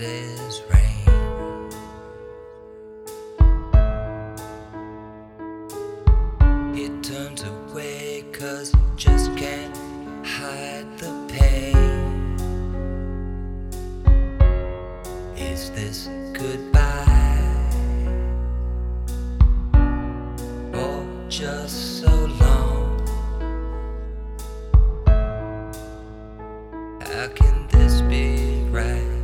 yesterday's rain. He turns away cause he just can't hide the pain. Is this goodbye? Or just so long? How can this be right?